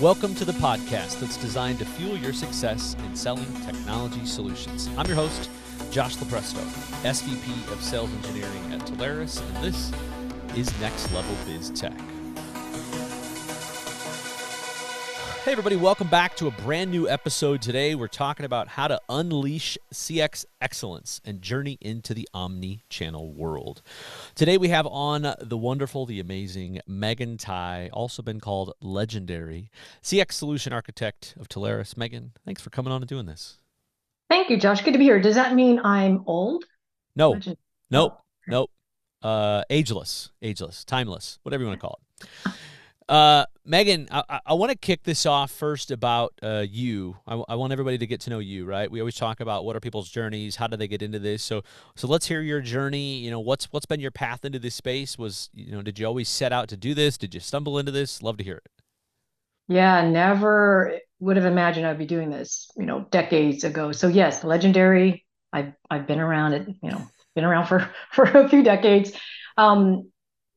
Welcome to the podcast that's designed to fuel your success in selling technology solutions. I'm your host, Josh Lupresto, SVP of Sales Engineering at Telarus, and this is Next Level Biz Tech. Hey, everybody, welcome back to a brand new episode. Today, we're talking about how to unleash CX excellence and journey into the omni channel world. Today, we have on the wonderful, the amazing Meagan Thai, also been called legendary CX solution architect of Telarus. Meagan, thanks for coming on and doing this. Thank you, Josh. Good to be here. Does that mean I'm old? No, Legend- nope, nope. Uh, ageless, ageless, timeless, whatever you want to call it. Uh, Meagan, I, I want to kick this off first about uh, you. I, I want everybody to get to know you, right? We always talk about what are people's journeys, how do they get into this. So, so let's hear your journey. You know, what's what's been your path into this space? Was you know, did you always set out to do this? Did you stumble into this? Love to hear it. Yeah, never would have imagined I'd be doing this. You know, decades ago. So yes, legendary. I've I've been around it. You know, been around for for a few decades. Um,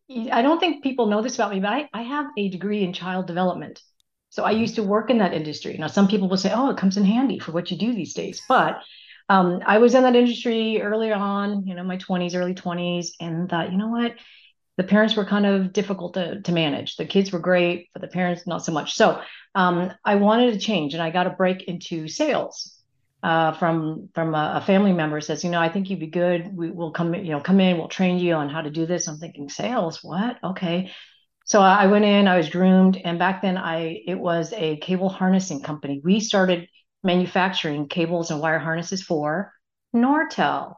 I don't think people know this about me, but I, I have a degree in child development. So I used to work in that industry. Now, some people will say, oh, it comes in handy for what you do these days. But um, I was in that industry earlier on, you know, my 20s, early 20s, and thought, you know what? The parents were kind of difficult to, to manage. The kids were great, but the parents, not so much. So um, I wanted to change and I got a break into sales uh, from from a, a, family member says, you know, I think you'd be good. We will come, you know, come in. We'll train you on how to do this. I'm thinking sales. What? Okay. So I went in. I was groomed, and back then, I it was a cable harnessing company. We started manufacturing cables and wire harnesses for Nortel.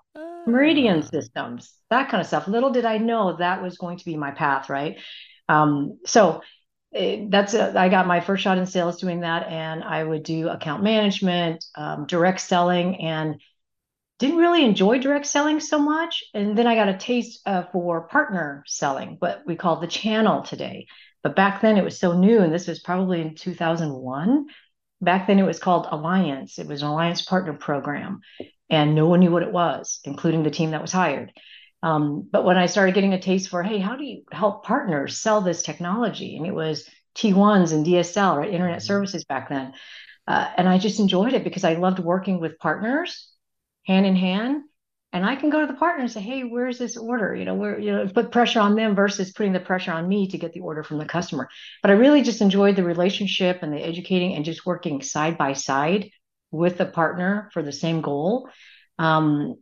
Meridian Systems, that kind of stuff. Little did I know that was going to be my path, right? Um, so it, that's a, I got my first shot in sales doing that, and I would do account management, um, direct selling, and didn't really enjoy direct selling so much. And then I got a taste uh, for partner selling, what we call the channel today. But back then it was so new, and this was probably in 2001. Back then it was called Alliance. It was an Alliance partner program, and no one knew what it was, including the team that was hired. Um, but when I started getting a taste for, hey, how do you help partners sell this technology? And it was T1s and DSL, right? Internet mm-hmm. services back then. Uh, and I just enjoyed it because I loved working with partners hand in hand. And I can go to the partner and say, hey, where's this order? You know, where, you know, put pressure on them versus putting the pressure on me to get the order from the customer. But I really just enjoyed the relationship and the educating and just working side by side with the partner for the same goal. Um,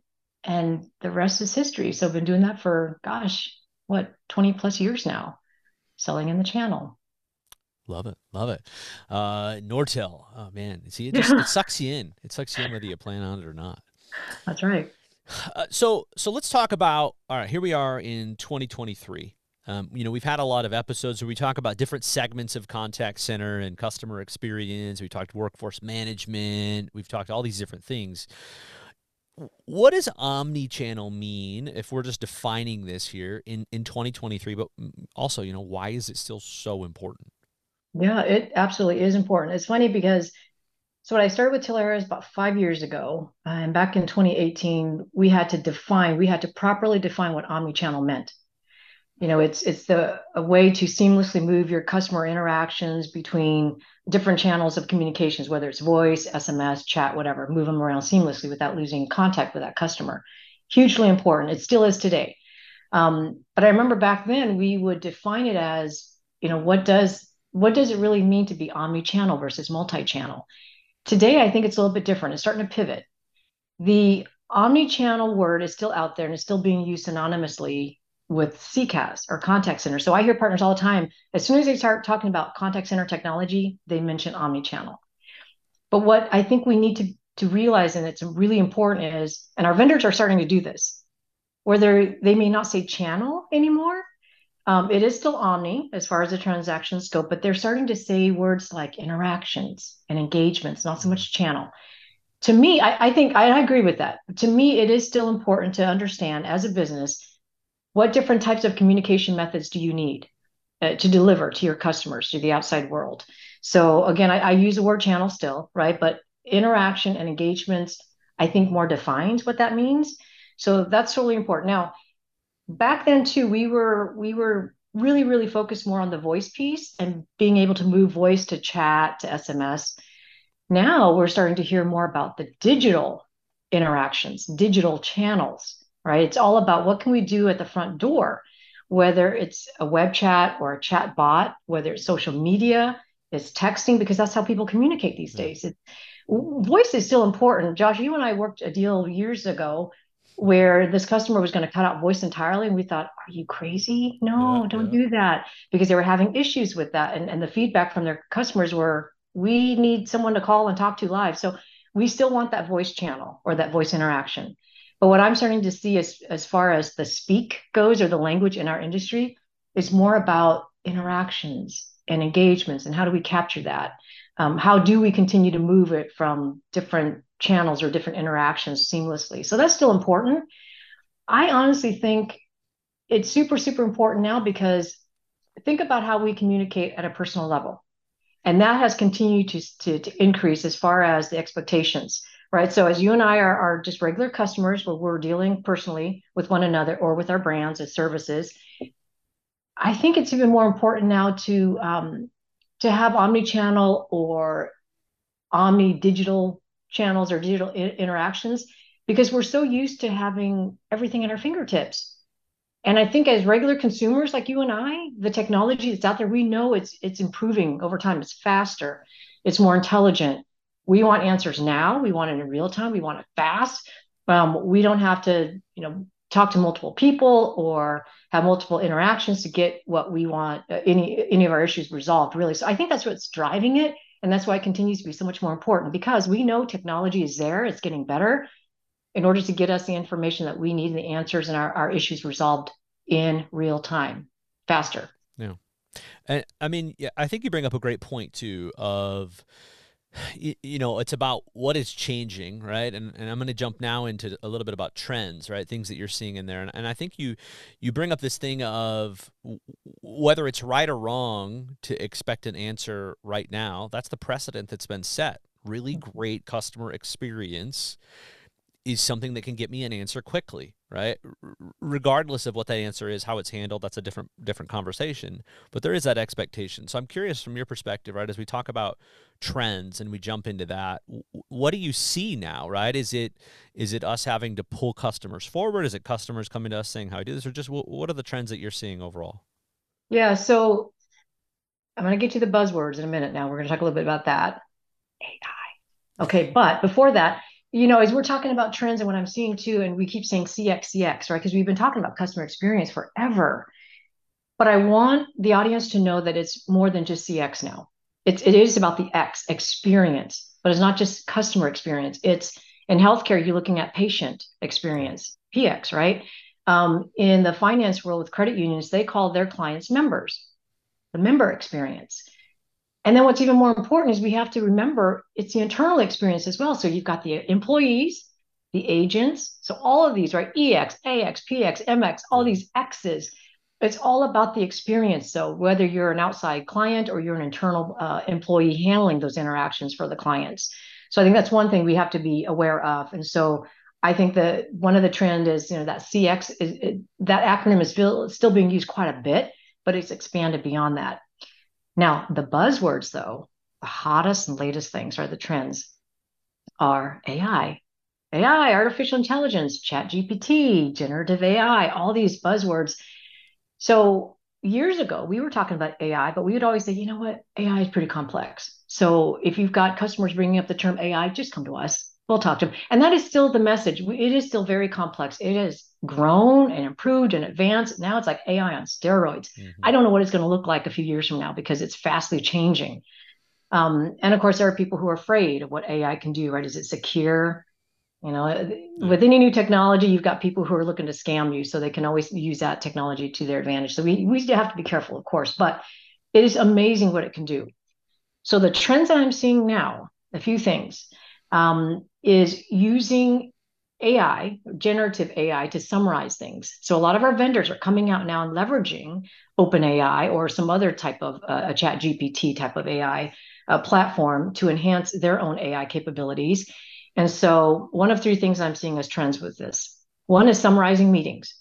and the rest is history. So I've been doing that for gosh, what 20 plus years now, selling in the channel. Love it, love it. Uh, Nortel, oh man, see, it just it sucks you in. It sucks you in whether you plan on it or not. That's right. Uh, so, so let's talk about. All right, here we are in 2023. Um, you know, we've had a lot of episodes where we talk about different segments of contact center and customer experience. We talked workforce management. We've talked all these different things what does omni-channel mean if we're just defining this here in, in 2023 but also you know why is it still so important? Yeah it absolutely is important. It's funny because so when i started with Telarus about five years ago and back in 2018 we had to define we had to properly define what omni-channel meant you know it's it's the a way to seamlessly move your customer interactions between different channels of communications whether it's voice sms chat whatever move them around seamlessly without losing contact with that customer. Hugely important. It still is today. Um, but i remember back then we would define it as you know what does what does it really mean to be omni-channel versus multi-channel? Today i think it's a little bit different. It's starting to pivot. The omni-channel word is still out there and it's still being used synonymously with CCaaS or contact center. So I hear partners all the time. As soon as they start talking about contact center technology, they mention omni-channel. But what I think we need to to realize, and it's really important, is, and our vendors are starting to do this, where they they may not say channel anymore. Um, it is still omni as far as the transactions go, but they're starting to say words like interactions and engagements, not so much channel. To me, I, I think I agree with that. To me, it is still important to understand as a business what different types of communication methods do you need uh, to deliver to your customers to the outside world? So again I, I, use the word channel still right? But interaction and engagements i think more defines what that means. So that's really important. Now back then too we were we were really, really focused more on the voice piece and being able to move voice to chat to SMS. Now we're starting to hear more about the digital interactions, digital channels, right? It's all about what can we do at the front door, whether it's a web chat or a chat bot, whether it's social media, it's texting, because that's how people communicate these days. It, voice is still important. Josh, you and I worked a deal years ago where this customer was going to cut out voice entirely and we thought are you crazy no yeah, don't yeah. do that because they were having issues with that and, and the feedback from their customers were we need someone to call and talk to live so we still want that voice channel or that voice interaction but what i'm starting to see as, as far as the speak goes or the language in our industry is more about interactions and engagements and how do we capture that um, how do we continue to move it from different channels or different interactions seamlessly. So that's still important. I honestly think it's super, super important now because think about how we communicate at a personal level. And that has continued to, to, to increase as far as the expectations, right? So as you and I are, are just regular customers where we're dealing personally with one another or with our brands as services, I think it's even more important now to um, to have omni-channel or omni digital channels or digital I- interactions because we're so used to having everything at our fingertips. And I think as regular consumers like you and I, the technology that's out there, we know it's it's improving over time. It's faster, it's more intelligent. We want answers now. We want it in real time. We want it fast. Um, we don't have to, you know, talk to multiple people or have multiple interactions to get what we want, uh, any any of our issues resolved. Really, so I think that's what's driving it. And that's why it continues to be so much more important because we know technology is there, it's getting better in order to get us the information that we need and the answers and our, our issues resolved in real time, faster. Yeah. And I mean, yeah, I think you bring up a great point too of you, you know, it's about what is changing, right? And, and I'm going to jump now into a little bit about trends, right? Things that you're seeing in there. And, and I think you you bring up this thing of whether it's right or wrong to expect an answer right now. That's the precedent that's been set. Really mm-hmm. great customer experience is something that can get me an answer quickly, right? R- regardless of what that answer is, how it's handled, that's a different different conversation. But there is that expectation. So I'm curious from your perspective, right? As we talk about trends and we jump into that, what do you see now, right? Is it is it us having to pull customers forward? Is it customers coming to us saying how I do this, or just what are the trends that you're seeing overall? Yeah. So I'm going to get to the buzzwords in a minute. Now we're going to talk a little bit about that. AI. Okay, but before that you know, as we're talking about trends and what I'm seeing too, and we keep saying CX, CX, right? Because we've been talking about customer experience forever. But I want the audience to know that it's more than just CX now. It's it is about the X experience, but it's not just customer experience. It's in healthcare, you're looking at patient experience, PX, right? Um, in the finance world with credit unions, they call their clients members, the member experience. And then what's even more important is we have to remember it's the internal experience as well. So you've got the employees, the agents. So all of these, right? EX, AX, PX, MX, all these X's. It's all about the experience. So whether you're an outside client or you're an internal uh, employee handling those interactions for the clients. So I think that's one thing we have to be aware of. And so I think that one of the trend is, you know, that CX is it, that acronym is still still being used quite a bit, but it's expanded beyond that. Now, the buzzwords, though, the hottest and latest things are the trends are AI, AI, artificial intelligence, ChatGPT, generative AI, all these buzzwords. So years ago, we were talking about AI, but we would always say, you know what, AI is pretty complex. So if you've got customers bringing up the term AI, just come to us. We'll talk to them. And that is still the message. It is still very complex. It has grown and improved and advanced. Now it's like AI on steroids. Mm-hmm. I don't know what it's going to look like a few years from now because it's fastly changing. Um, and of course, there are people who are afraid of what AI can do, right? Is it secure? You know, mm-hmm. with any new technology, you've got people who are looking to scam you, so they can always use that technology to their advantage. So we, we have to be careful, of course, but it is amazing what it can do. So the trends that I'm seeing now, a few things um, is using AI, generative AI, to summarize things. So a lot of our vendors are coming out now and leveraging OpenAI or some other type of uh, a ChatGPT type of AI uh, platform to enhance their own AI capabilities. And so one of three things I'm seeing as trends with this. One is summarizing meetings.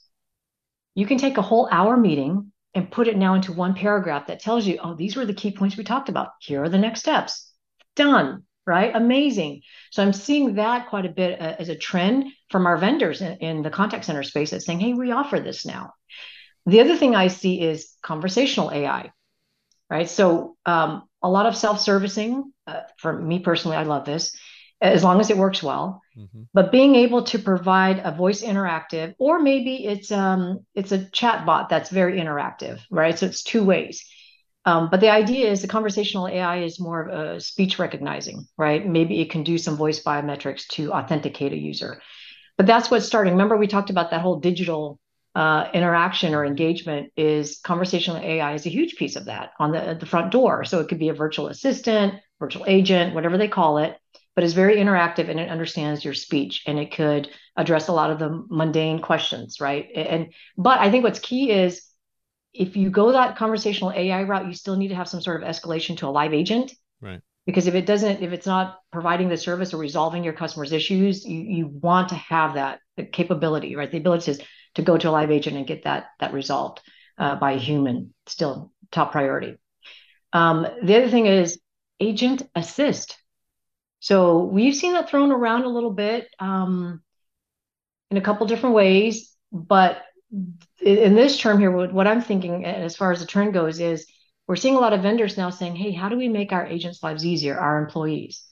You can take a whole hour meeting and put it now into one paragraph that tells you, oh, these were the key points we talked about. Here are the next steps. Done, right? Amazing. So I'm seeing that quite a bit uh, as a trend from our vendors in, in the contact center space that's saying, hey, we offer this now. The other thing I see is conversational AI, right? So um, a lot of self-servicing. Uh, for me personally, I love this as long as it works well. Mm-hmm. But being able to provide a voice interactive, or maybe it's um it's a chat bot that's very interactive, right? So it's two ways. Um, but the idea is the conversational AI is more of a speech recognizing, right? Maybe it can do some voice biometrics to authenticate a user. But that's what's starting. Remember, we talked about that whole digital uh, interaction or engagement is conversational AI is a huge piece of that on the, the front door. So it could be a virtual assistant, virtual agent, whatever they call it but it's very interactive and it understands your speech and it could address a lot of the mundane questions, right? And but I think what's key is if you go that conversational AI route, you still need to have some sort of escalation to a live agent. Right. Because if it doesn't, if it's not providing the service or resolving your customers' issues, you, you want to have that capability, right? The ability to, to go to a live agent and get that that resolved uh, by a human, still top priority. Um, the other thing is agent assist. So we've seen that thrown around a little bit um, in a couple different ways. But in this term here, what I'm thinking as far as the trend goes is we're seeing a lot of vendors now saying, hey, how do we make our agents' lives easier, our employees?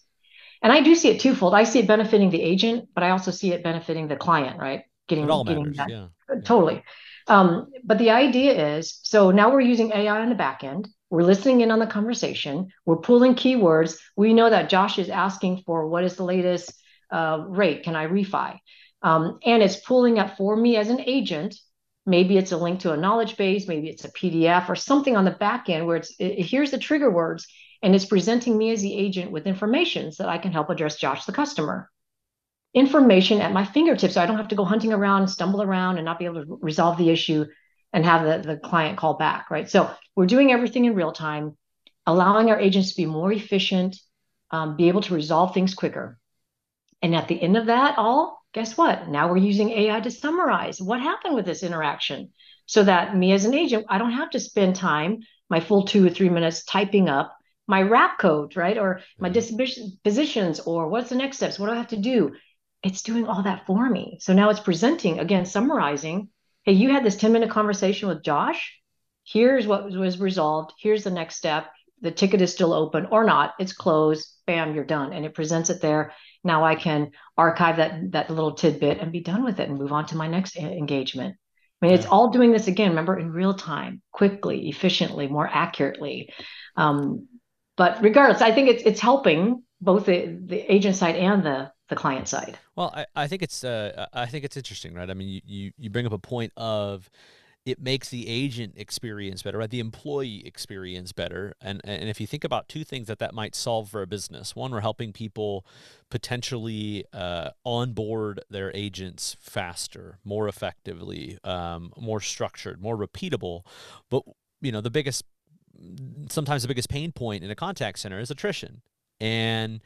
And I do see it twofold. I see it benefiting the agent, but I also see it benefiting the client, right? Getting, it all getting matters, that. Yeah. Totally. Um, but the idea is so now we're using AI on the back end. We're listening in on the conversation. We're pulling keywords. We know that Josh is asking for what is the latest uh, rate? Can I refi? Um, and it's pulling up for me as an agent. Maybe it's a link to a knowledge base. Maybe it's a PDF or something on the back end where it's it, here's the trigger words and it's presenting me as the agent with information so that I can help address Josh, the customer. Information at my fingertips, so I don't have to go hunting around and stumble around and not be able to resolve the issue and have the, the client call back, right? So we're doing everything in real time, allowing our agents to be more efficient, um, be able to resolve things quicker. And at the end of that all, guess what? Now we're using AI to summarize what happened with this interaction so that me as an agent, I don't have to spend time, my full two or three minutes typing up my wrap code, right? Or my mm-hmm. dispositions, or what's the next steps? What do I have to do? It's doing all that for me. So now it's presenting, again, summarizing hey, you had this 10 minute conversation with Josh. Here's what was resolved. Here's the next step. The ticket is still open or not. It's closed. Bam, you're done. And it presents it there. Now I can archive that that little tidbit and be done with it and move on to my next engagement. I mean, it's all doing this again, remember, in real time, quickly, efficiently, more accurately. Um, but regardless, I think it's it's helping both the, the agent side and the the client side. Well, I, I think it's uh, I think it's interesting, right? I mean, you, you you bring up a point of it makes the agent experience better, right? The employee experience better. And and if you think about two things that that might solve for a business, one, we're helping people potentially uh, onboard their agents faster, more effectively, um, more structured, more repeatable. But you know, the biggest sometimes the biggest pain point in a contact center is attrition. And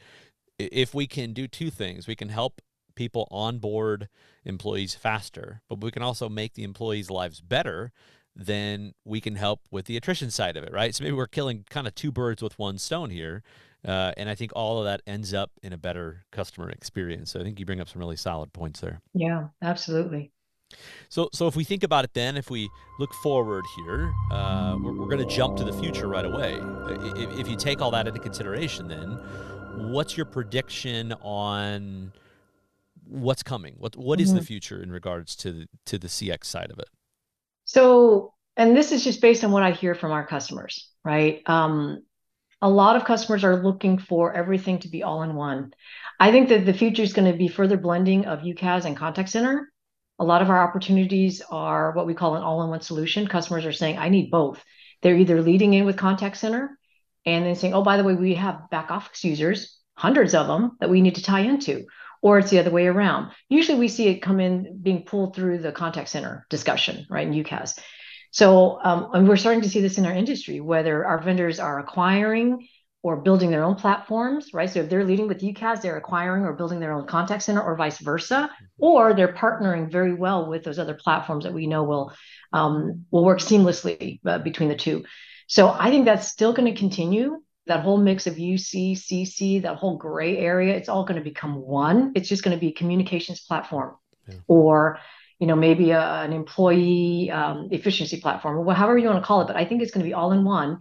if we can do two things, we can help people onboard employees faster, but we can also make the employees' lives better, then we can help with the attrition side of it, right? So maybe we're killing kind of two birds with one stone here. Uh, and I think all of that ends up in a better customer experience. So I think you bring up some really solid points there. Yeah, absolutely. So, so if we think about it, then if we look forward here, uh, we're, we're going to jump to the future right away. If, if you take all that into consideration, then what's your prediction on what's coming? What what is mm-hmm. the future in regards to the, to the CX side of it? So, and this is just based on what I hear from our customers, right? Um, a lot of customers are looking for everything to be all in one. I think that the future is going to be further blending of UCaaS and contact center. A lot of our opportunities are what we call an all in one solution. Customers are saying, I need both. They're either leading in with contact center and then saying, oh, by the way, we have back office users, hundreds of them that we need to tie into, or it's the other way around. Usually we see it come in being pulled through the contact center discussion, right, in UCaaS. So, um, and we're starting to see this in our industry, whether our vendors are acquiring or building their own platforms, right? So if they're leading with UCaaS, they're acquiring or building their own contact center, or vice versa, mm-hmm. or they're partnering very well with those other platforms that we know will um, will work seamlessly uh, between the two. So I think that's still going to continue. That whole mix of UC, CC, that whole gray area, it's all going to become one. It's just going to be a communications platform, yeah. or you know maybe a, an employee um, efficiency platform, or however you want to call it. But I think it's going to be all in one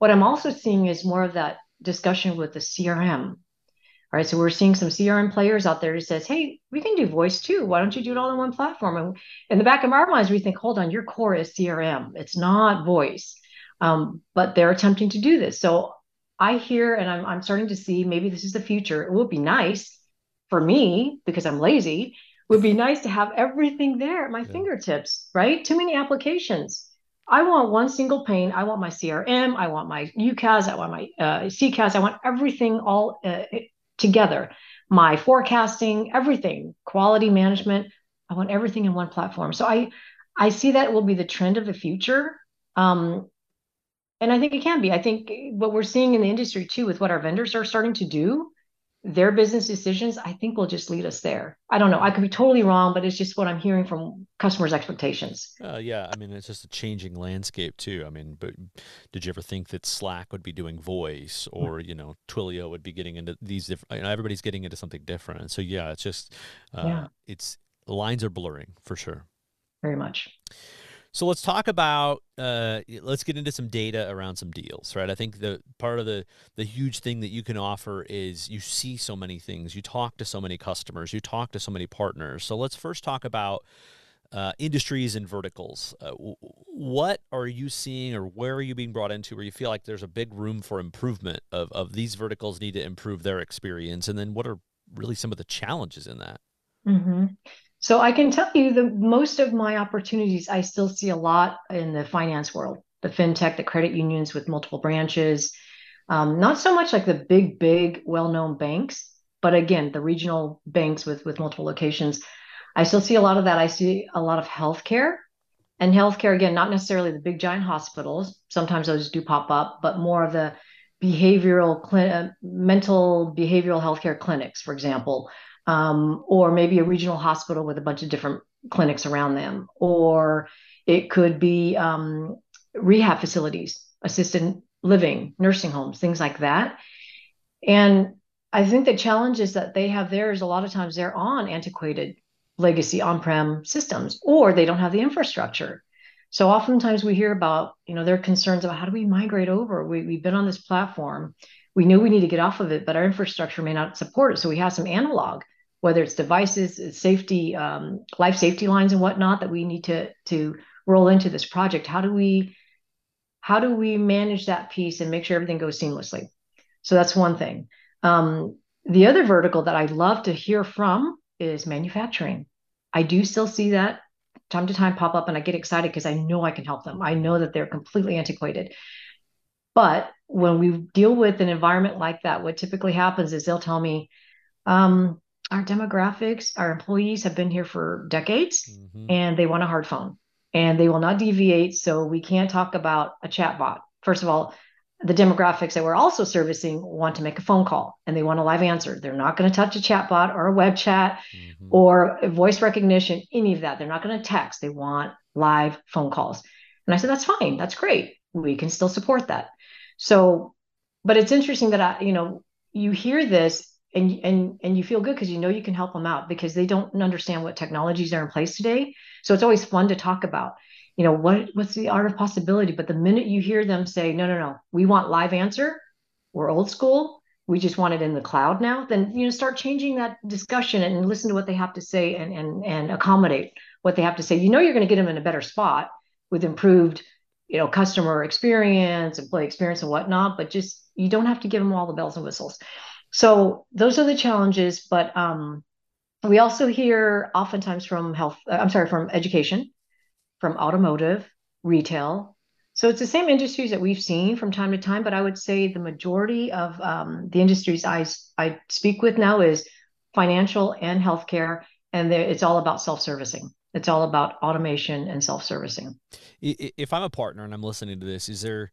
what I'm also seeing is more of that discussion with the CRM. All right, so we're seeing some CRM players out there who says, "Hey, we can do voice too. Why don't you do it all in one platform?" And in the back of our minds, we think, "Hold on, your core is CRM. It's not voice." Um, but they're attempting to do this. So I hear, and I'm I'm starting to see maybe this is the future. It would be nice for me because I'm lazy. Would be nice to have everything there at my yeah. fingertips. Right? Too many applications I want one single pane. I want my CRM. I want my UCaaS. I want my uh, CCaaS. I want everything all uh, together. My forecasting, everything, quality management. I want everything in one platform. So I, I see that will be the trend of the future. Um, and I think it can be. I think what we're seeing in the industry too, with what our vendors are starting to do, their business decisions, I think will just lead us there. I don't know. I could be totally wrong, but it's just what I'm hearing from customers' expectations. Uh, yeah, I mean, it's just a changing landscape too. I mean, but did you ever think that Slack would be doing voice, hmm. or you know, Twilio would be getting into these different? You know, everybody's getting into something different, and so yeah, it's just, uh, yeah. it's lines are blurring for sure. Very much. So let's talk about uh, let's get into some data around some deals, right? I think the part of the the huge thing that you can offer is you see so many things, you talk to so many customers, you talk to so many partners. So let's first talk about uh, industries and verticals. Uh, what are you seeing, or where are you being brought into, where you feel like there's a big room for improvement of of these verticals need to improve their experience, and then what are really some of the challenges in that? Mm-hmm. So I can tell you the most of my opportunities I still see a lot in the finance world, the fintech, the credit unions with multiple branches. Um, not so much like the big, big, well-known banks, but again, the regional banks with with multiple locations. I still see a lot of that. I see a lot of healthcare, and healthcare again, not necessarily the big giant hospitals. Sometimes those do pop up, but more of the behavioral, cl- mental behavioral healthcare clinics, for example, um, or maybe a regional hospital with a bunch of different clinics around them, or it could be um, rehab facilities, assisted living, nursing homes, things like that. And I think the challenges that they have there is a lot of times they're on antiquated legacy on-prem systems, or they don't have the infrastructure. So oftentimes we hear about, you know, their concerns about how do we migrate over? We, we've been on this platform. We know we need to get off of it, but our infrastructure may not support it. So we have some analog whether it's devices, safety, um, life safety lines and whatnot that we need to to roll into this project. How do we how do we manage that piece and make sure everything goes seamlessly? So that's one thing. Um, the other vertical that I love to hear from is manufacturing. I do still see that time to time pop up, and I get excited because I know I can help them. I know that they're completely antiquated. But when we deal with an environment like that, what typically happens is they'll tell me, um, our demographics, our employees have been here for decades mm-hmm. and they want a hard phone and they will not deviate. So we can't talk about a chatbot. First of all, the demographics that we're also servicing want to make a phone call and they want a live answer. They're not going to touch a chatbot or a web chat mm-hmm. or voice recognition, any of that. They're not going to text. They want live phone calls. And I said, that's fine. That's great. We can still support that. So, but it's interesting that I, you know, you hear this and and and you feel good because you know you can help them out because they don't understand what technologies are in place today. So it's always fun to talk about you know what what's the art of possibility? But the minute you hear them say no no no we want live answer. We're old school. We just want it in the cloud now then you know start changing that discussion and listen to what they have to say and and and accommodate what they have to say. You know you're going to get them in a better spot with improved you know customer experience employee experience and whatnot but just you don't have to give them all the bells and whistles so those are the challenges, but um, we also hear oftentimes from health, uh, I'm sorry, from education, from automotive, retail. So it's the same industries that we've seen from time to time, but I would say the majority of um, the industries I, I speak with now is financial and healthcare, and it's all about self-servicing. It's all about automation and self-servicing. If I'm a partner and I'm listening to this, is there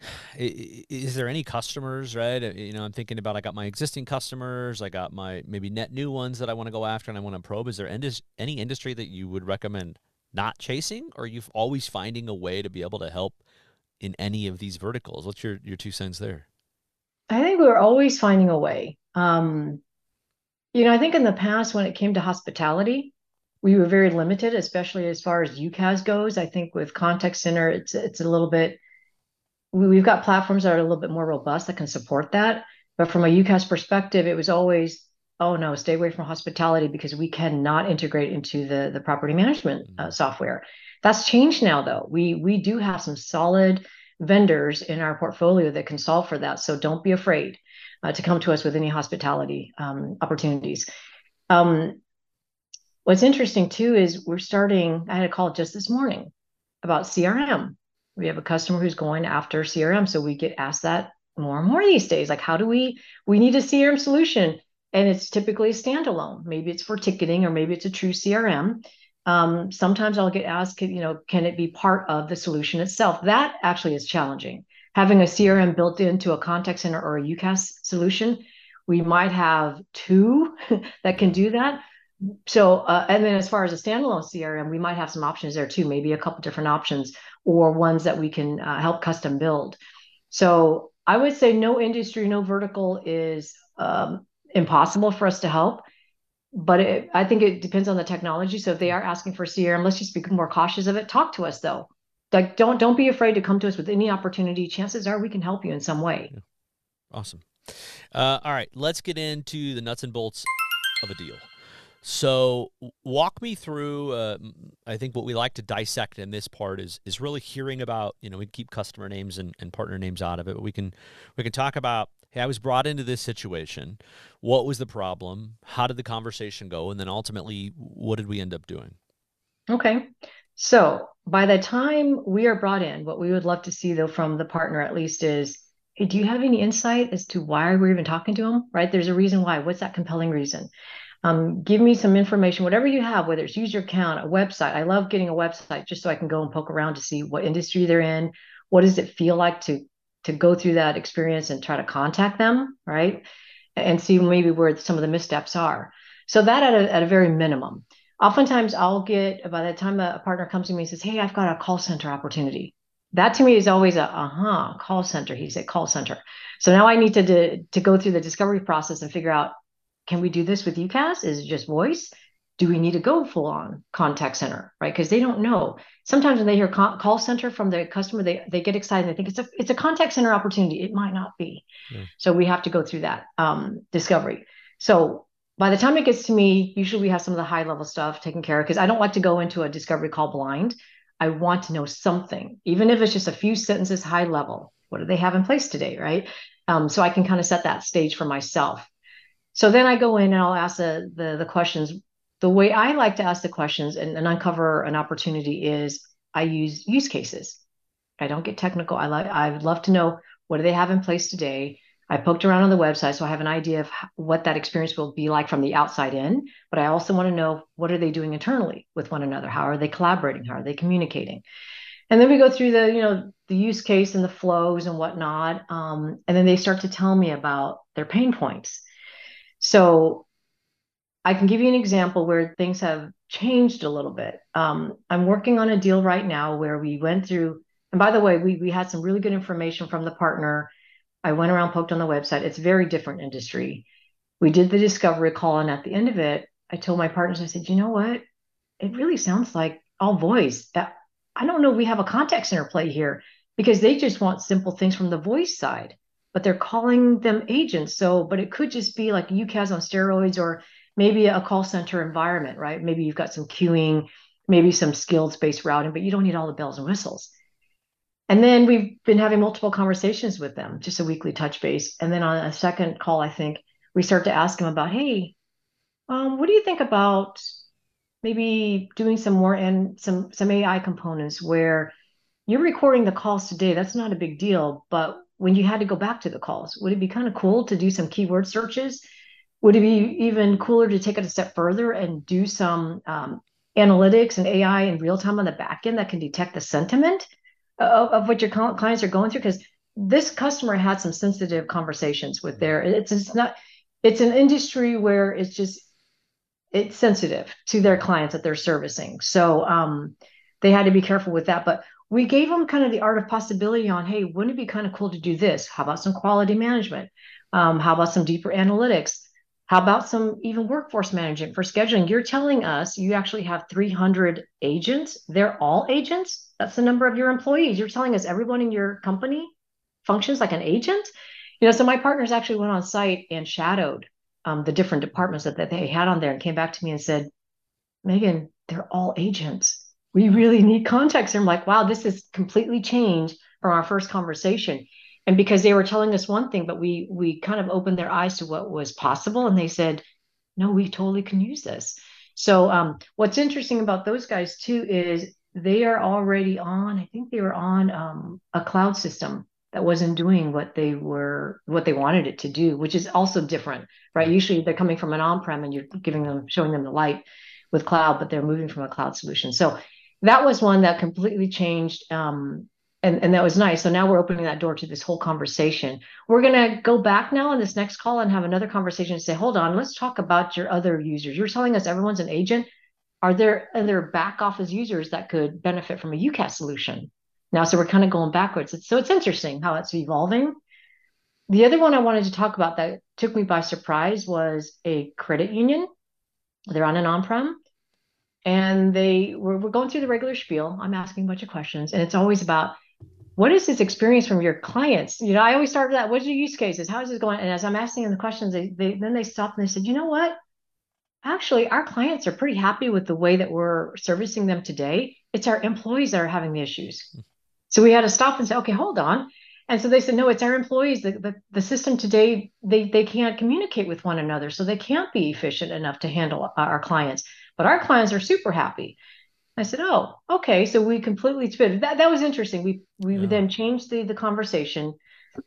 is there any customers right? Uh, you know i'm thinking about i got my existing customers i got my maybe net new ones that i want to go after and i want to probe. Is there any industry that you would recommend not chasing or are you always finding a way to be able to help in any of these verticals? What's your your two cents there? I think we're always finding a way. Um you know i think in the past when it came to hospitality we were very limited, especially as far as UCaaS goes. I think with contact center, it's it's a little bit. We've got platforms that are a little bit more robust that can support that. But from a UCaaS perspective, it was always, oh no, stay away from hospitality because we cannot integrate into the the property management uh, mm-hmm. software. That's changed now, though. We we do have some solid vendors in our portfolio that can solve for that. So don't be afraid uh, to come to us with any hospitality um, opportunities. Um, What's interesting too is we're starting, I had a call just this morning about CRM. We have a customer who's going after CRM. So we get asked that more and more these days. Like, how do we, we need a CRM solution? And it's typically standalone. Maybe it's for ticketing or maybe it's a true CRM. Um, sometimes I'll get asked, you know, can it be part of the solution itself? That actually is challenging. Having a CRM built into a contact center or a UCaaS solution, we might have two that can do that so uh, and then as far as a standalone crm we might have some options there too maybe a couple different options or ones that we can uh, help custom build. So i would say no industry no vertical is um, impossible for us to help but it, i think it depends on the technology. So if they are asking for crm let's just be more cautious of it. Talk to us though. Like don't don't be afraid to come to us with any opportunity. Chances are we can help you in some way. Yeah. awesome. Uh, all right. Let's get into the nuts and bolts of a deal so walk me through. Uh, I think what we like to dissect in this part is is really hearing about. You know, we keep customer names and, and partner names out of it, but we can we can talk about. Hey, I was brought into this situation. What was the problem? How did the conversation go? And then ultimately, what did we end up doing? Okay. So by the time we are brought in, what we would love to see though from the partner at least is hey, do you have any insight as to why we're even talking to them? Right? There's a reason why. What's that compelling reason? Um, give me some information, whatever you have, whether it's user account, a website. I love getting a website just so I can go and poke around to see what industry they're in. What does it feel like to to go through that experience and try to contact them, right? And see maybe where some of the missteps are. So that at a, at a very minimum. Oftentimes I'll get by the time a partner comes to me and says, Hey, I've got a call center opportunity. That to me is always a uh-huh, call center. He's said call center. So now I need to, to, to go through the discovery process and figure out can we do this with UCaaS? Is it just voice? Do we need to go full on contact center, right? Because they don't know. Sometimes when they hear call center from the customer, they they get excited. They think it's a it's a contact center opportunity. It might not be. Yeah. So we have to go through that um, discovery. So by the time it gets to me, usually we have some of the high level stuff taken care of because I don't like to go into a discovery call blind. I want to know something, even if it's just a few sentences high level. What do they have in place today, right? Um, so I can kind of set that stage for myself. So then I go in and I'll ask the, the, the questions. The way I like to ask the questions and, and uncover an opportunity is I use use cases. I don't get technical. I like I would love to know what do they have in place today. I poked around on the website, so I have an idea of what that experience will be like from the outside in. But I also want to know what are they doing internally with one another? How are they collaborating? How are they communicating? And then we go through the you know the use case and the flows and whatnot, um, and then they start to tell me about their pain points. So I can give you an example where things have changed a little bit. Um, I'm working on a deal right now where we went through, and by the way, we we had some really good information from the partner. I went around, poked on the website. It's very different industry. We did the discovery call, and at the end of it, I told my partners, I said, you know what? It really sounds like all voice. I don't know. We have a contact center play here because they just want simple things from the voice side but they're calling them agents. So, but it could just be like UCaaS on steroids or maybe a call center environment, right? Maybe you've got some queuing, maybe some skills based routing, but you don't need all the bells and whistles. And then we've been having multiple conversations with them, just a weekly touch base. And then on a second call, I think we start to ask them about, hey, um, what do you think about maybe doing some more and some some AI components where you're recording the calls today? That's not a big deal, but when you had to go back to the calls? Would it be kind of cool to do some keyword searches? Would it be even cooler to take it a step further and do some um, analytics and AI in real time on the back end that can detect the sentiment of, of what your clients are going through? Because this customer had some sensitive conversations with their it's it's not it's an industry where it's just it's sensitive to their clients that they're servicing so um they had to be careful with that but we gave them kind of the art of possibility on hey wouldn't it be kind of cool to do this? How about some quality management? Um, how about some deeper analytics? How about some even workforce management for scheduling? You're telling us you actually have 300 agents. They're all agents? That's the number of your employees. You're telling us everyone in your company functions like an agent. You know, so my partners actually went on site and shadowed um, the different departments that, that they had on there and came back to me and said, Meagan, they're all agents. We really need context. And I'm like, wow, this has completely changed from our first conversation. And because they were telling us one thing, but we we kind of opened their eyes to what was possible, and they said, no, we totally can use this. So um, what's interesting about those guys too is they are already on. I think they were on um, a cloud system that wasn't doing what they were what they wanted it to do which is also different right usually they're coming from an on-prem and you're giving them showing them the light with cloud but they're moving from a cloud solution so that was one that completely changed um, and, and that was nice so now we're opening that door to this whole conversation we're going to go back now on this next call and have another conversation and say hold on let's talk about your other users you're telling us everyone's an agent are there other back office users that could benefit from a UCaaS solution now. So we're kind of going backwards. so it's interesting how it's evolving. The other one I wanted to talk about that took me by surprise was a credit union. They're on an on prem and they were, we're going through the regular spiel. I'm asking a bunch of questions, and it's always about what is this experience from your clients? You know, I always start with that. What's your use cases? How is this going? And as I'm asking them the questions, they, they then they stopped and they said, you know what? Actually, our clients are pretty happy with the way that we're servicing them today. It's our employees that are having the issues. So we had to stop and say, okay, hold on. And so they said, no, it's our employees. The, the, the system today, they, they can't communicate with one another. So they can't be efficient enough to handle our clients. But our clients are super happy. I said, oh, okay. So we completely pivoted. That, that was interesting. We we yeah. then changed the, the conversation.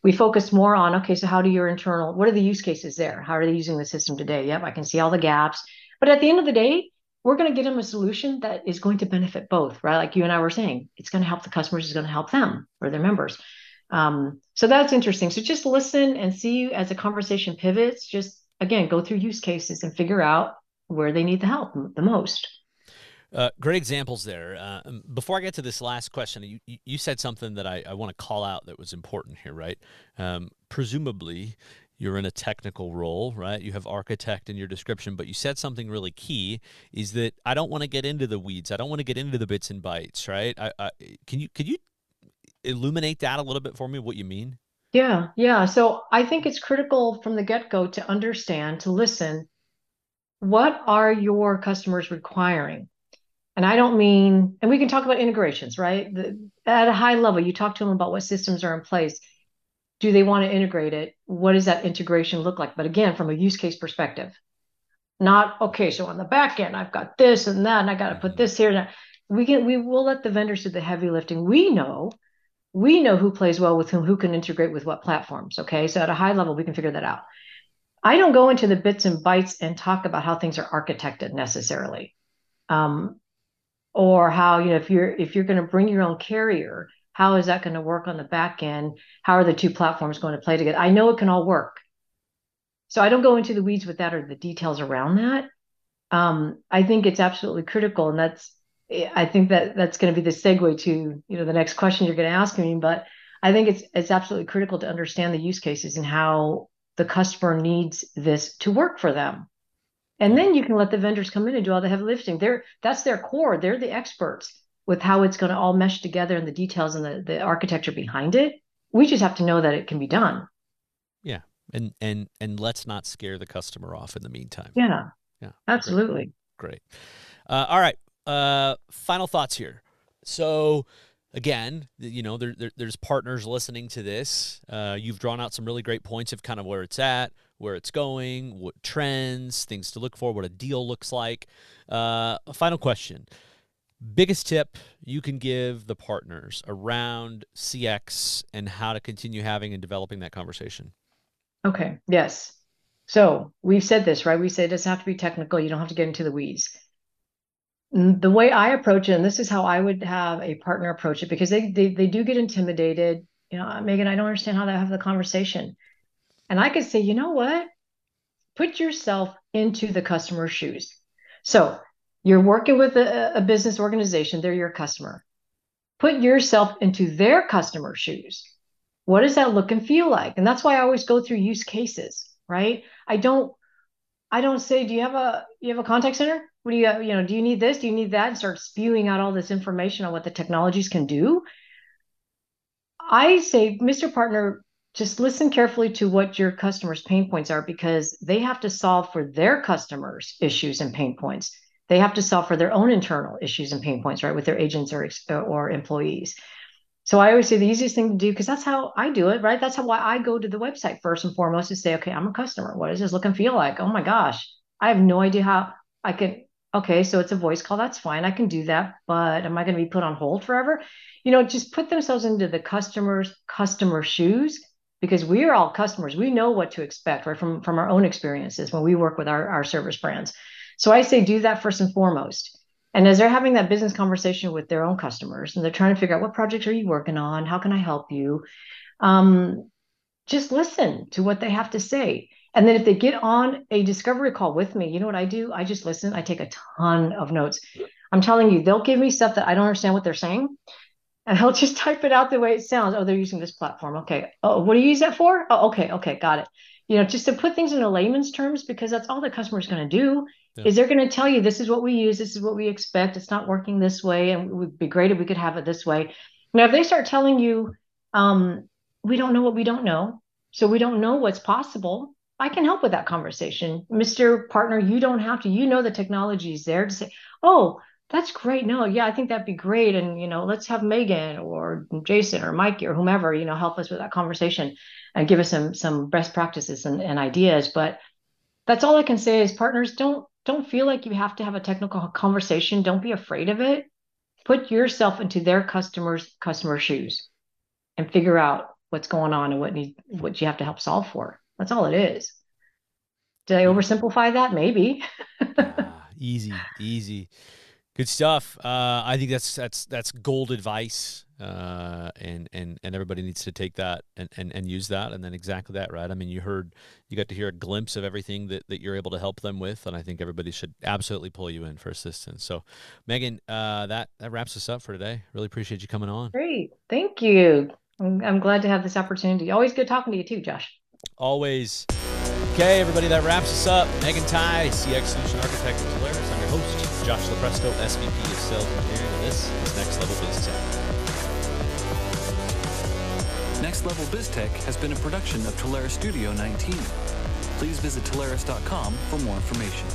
We focused more on, okay, so how do your internal, what are the use cases there? How are they using the system today? Yep, I can see all the gaps. But at the end of the day, we're going to get them a solution that is going to benefit both, right? Like you and I were saying, it's going to help the customers, it's going to help them or their members. Um, so that's interesting. So just listen and see as the conversation pivots, just again, go through use cases and figure out where they need the help the most. Uh, great examples there. Uh, um, before I get to this last question, you, you said something that I, I want to call out that was important here, right? Um, presumably, you're in a technical role, right? You have architect in your description, but you said something really key is that I don't want to get into the weeds. I don't want to get into the bits and bytes, right? I, I, can you could you illuminate that a little bit for me what you mean? Yeah, yeah. So I think it's critical from the get-go to understand, to listen, what are your customers requiring? And I don't mean, and we can talk about integrations, right? The, at a high level, you talk to them about what systems are in place do they want to integrate it? What does that integration look like? But again, from a use case perspective, not okay. So on the back end, I've got this and that, and I got to put mm-hmm. this here. And we can we will let the vendors do the heavy lifting. We know, we know who plays well with whom, who can integrate with what platforms. Okay, so at a high level, we can figure that out. I don't go into the bits and bytes and talk about how things are architected necessarily, um, or how you know if you're if you're going to bring your own carrier how is that going to work on the back end? How are the two platforms going to play together? I know it can all work. So I don't go into the weeds with that or the details around that. Um, I think it's absolutely critical, and that's I think that that's going to be the segue to you know the next question you're going to ask me. But I think it's it's absolutely critical to understand the use cases and how the customer needs this to work for them. And then you can let the vendors come in and do all the heavy lifting. They're that's their core. They're the experts with how it's going to all mesh together and the details and the, the architecture behind it. We just have to know that it can be done. Yeah. And and and let's not scare the customer off in the meantime. Yeah. Yeah. Absolutely. Great. Great. Uh, all right. Uh, final thoughts here. So again, you know, there, there, there's partners listening to this. Uh, you've drawn out some really great points of kind of where it's at, where it's going, what trends, things to look for, what a deal looks like. Uh, a final question biggest tip you can give the partners around CX and how to continue having and developing that conversation? Okay, yes. So we've said this, right? We say it doesn't have to be technical. You don't have to get into the weeds. The way I approach it, and this is how I would have a partner approach it, because they they, they do get intimidated. you know, ah, Meagan, I don't understand how to have the conversation. And I could say, you know what? Put yourself into the customer's shoes. So you're working with a, a business organization, they're your customer. Put yourself into their customer shoes. What does that look and feel like? And that's why I always go through use cases, right? I don't I don't say, do you have a you have a contact center? Do you you know, do you need this? Do you need that? And start spewing out all this information on what the technologies can do. I say, Mr. Partner, just listen carefully to what your customers' pain points are because they have to solve for their customers' issues and pain points. They have to solve for their own internal issues and pain points, right, with their agents or uh, or employees. So I always say the easiest thing to do because that's how I do it, right? That's how why I go to the website first and foremost to say, okay, I'm a customer. What does this look and feel like? Oh my gosh, I have no idea how I can. Okay, so it's a voice call. That's fine. I can do that, but am I going to be put on hold forever? You know, just put themselves into the customer's customer shoes because we are all customers. We know what to expect, right, from from our own experiences when we work with our our service brands. So I say do that first and foremost. And as they're having that business conversation with their own customers and they're trying to figure out what projects are you working on? How can I help you? Um, just listen to what they have to say. And then if they get on a discovery call with me, you know what I do? I just listen. I take a ton of notes. I'm telling you, they'll give me stuff that I don't understand what they're saying. And I'll just type it out the way it sounds. Oh, they're using this platform. Okay. Oh, what do you use that for? Oh, okay. Okay. Got it. You know, just to put things in a layman's terms, because that's all the customer is going to do yeah. is they're going to tell you this is what we use, this is what we expect. It's not working this way, and it would be great if we could have it this way. Now, if they start telling you, um, we don't know what we don't know, so we don't know what's possible, I can help with that conversation, Mr. Partner. You don't have to. You know the technology is there to say, oh, that's great. No, yeah, I think that'd be great. And you know, let's have Meagan or Jason or Mikey or whomever, you know, help us with that conversation and give us some some best practices and, and ideas. But that's all I can say is partners don't don't feel like you have to have a technical conversation. Don't be afraid of it. Put yourself into their customers' customer shoes and figure out what's going on and what need what you have to help solve for. That's all it is. Did I oversimplify that? Maybe. ah, easy, easy. Good stuff. Uh, I think that's that's that's gold advice, uh, and and and everybody needs to take that and, and and use that, and then exactly that, right? I mean, you heard, you got to hear a glimpse of everything that, that you're able to help them with, and I think everybody should absolutely pull you in for assistance. So, Meagan, uh, that that wraps us up for today. Really appreciate you coming on. Great, thank you. I'm, I'm glad to have this opportunity. Always good talking to you too, Josh. Always. Okay, everybody, that wraps us up. Meagan Thai, CX Solution Architect of Telarus. I'm your host. Josh Lupresto, SVP of Sales Engineering, and this is Next Level Biz Tech. Next Level Biz Tech has been a production of Telarus Studio 19. Please visit Telarus.com for more information.